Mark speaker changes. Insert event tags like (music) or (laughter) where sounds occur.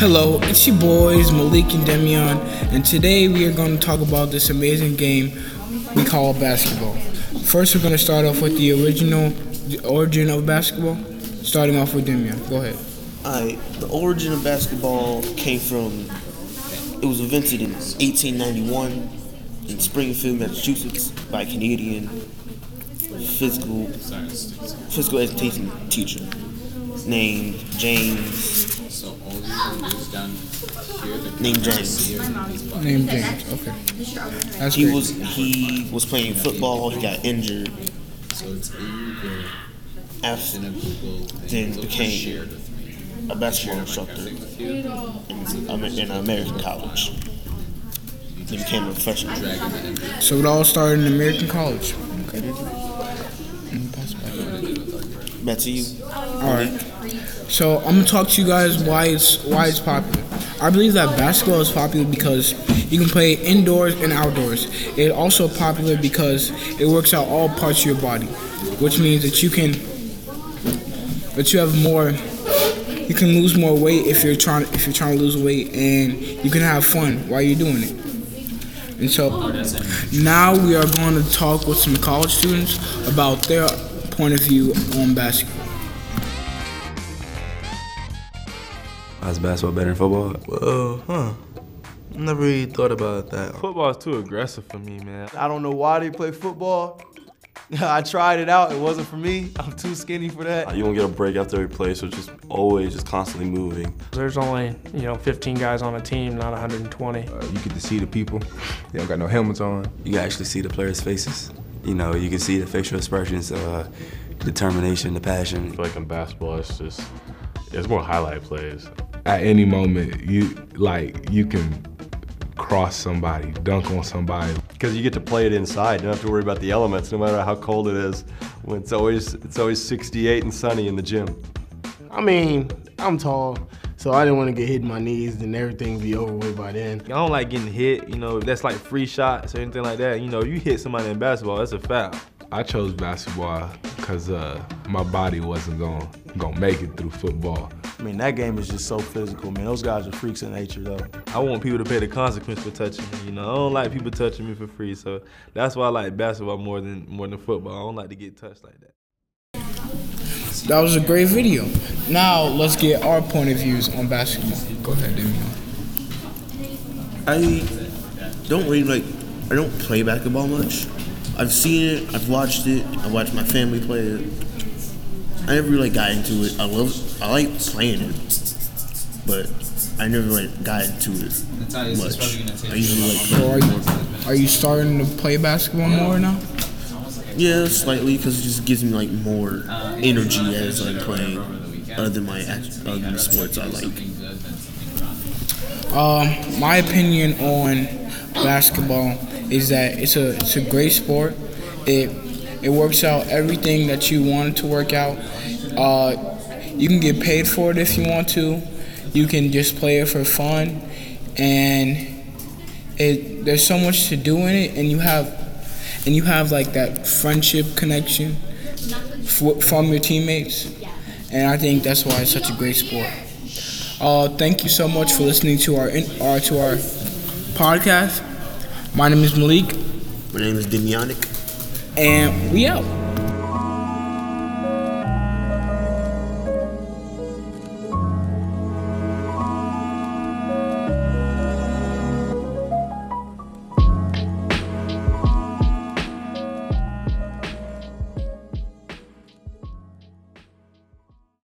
Speaker 1: Hello, it's your boys Malik and Demion, and today we are going to talk about this amazing game we call basketball. First, we're going to start off with the original, the origin of basketball. Starting off with Demion. Go ahead.
Speaker 2: Alright, the origin of basketball came from. It was invented in 1891 in Springfield, Massachusetts, by a Canadian physical physical education teacher named James. Named James.
Speaker 1: Name James. Okay. That's
Speaker 2: He
Speaker 1: great.
Speaker 2: was he was playing football. He got injured. So it's After, then became a basketball instructor in, Amer- in an American college. Then became a professional.
Speaker 1: So it all started in American college. Okay. Pass it back.
Speaker 2: Back to you.
Speaker 1: All right. So I'm gonna talk to you guys why it's why it's popular. I believe that basketball is popular because you can play indoors and outdoors. It's also popular because it works out all parts of your body, which means that you can that you have more you can lose more weight if you're trying if you're trying to lose weight and you can have fun while you're doing it. And so now we are going to talk with some college students about their point of view on basketball.
Speaker 3: How's basketball better than football?
Speaker 4: Well, huh. Never really thought about that.
Speaker 5: Football is too aggressive for me, man.
Speaker 6: I don't know why they play football. (laughs) I tried it out. It wasn't for me. (laughs) I'm too skinny for that.
Speaker 3: You don't get a break after every play, so it's just always just constantly moving.
Speaker 7: There's only, you know, 15 guys on a team, not 120.
Speaker 8: Uh, you get to see the people. They don't got no helmets on.
Speaker 3: You can actually see the players' faces. You know, you can see the facial expressions, uh, determination, the passion.
Speaker 5: I feel like in basketball, it's just it's more highlight plays.
Speaker 8: At any moment, you like you can cross somebody, dunk on somebody.
Speaker 9: because you get to play it inside. You don't have to worry about the elements, no matter how cold it is. When it's always it's always 68 and sunny in the gym.
Speaker 6: I mean, I'm tall, so I didn't want to get hit in my knees and everything be over with by then.
Speaker 10: I don't like getting hit, you know, that's like free shots or anything like that. You know, you hit somebody in basketball, that's a foul.
Speaker 8: I chose basketball because uh, my body wasn't going gonna make it through football.
Speaker 6: I mean, that game is just so physical, man. Those guys are freaks in nature, though.
Speaker 10: I want people to pay the consequence for touching me. You know, I don't like people touching me for free, so that's why I like basketball more than more than football. I don't like to get touched like that.
Speaker 1: That was a great video. Now let's get our point of views on basketball. Go ahead, Damian.
Speaker 2: I don't really like. I don't play basketball much. I've seen it. I've watched it. I watched my family play it. I never really got into it. I love. I like playing it, but I never like got into it much. I usually like
Speaker 1: So are you are you starting to play basketball more now?
Speaker 2: Yeah, slightly because it just gives me like more energy as I'm playing. Other than my act- other than sports I like.
Speaker 1: Um, my opinion on basketball is that it's a it's a great sport. It it works out everything that you want it to work out. Uh, you can get paid for it if you want to. You can just play it for fun, and it there's so much to do in it, and you have and you have like that friendship connection f- from your teammates, and I think that's why it's such a great sport. Uh, thank you so much for listening to our in, uh, to our podcast. My name is Malik,
Speaker 2: My name is Demianic.
Speaker 1: and we out.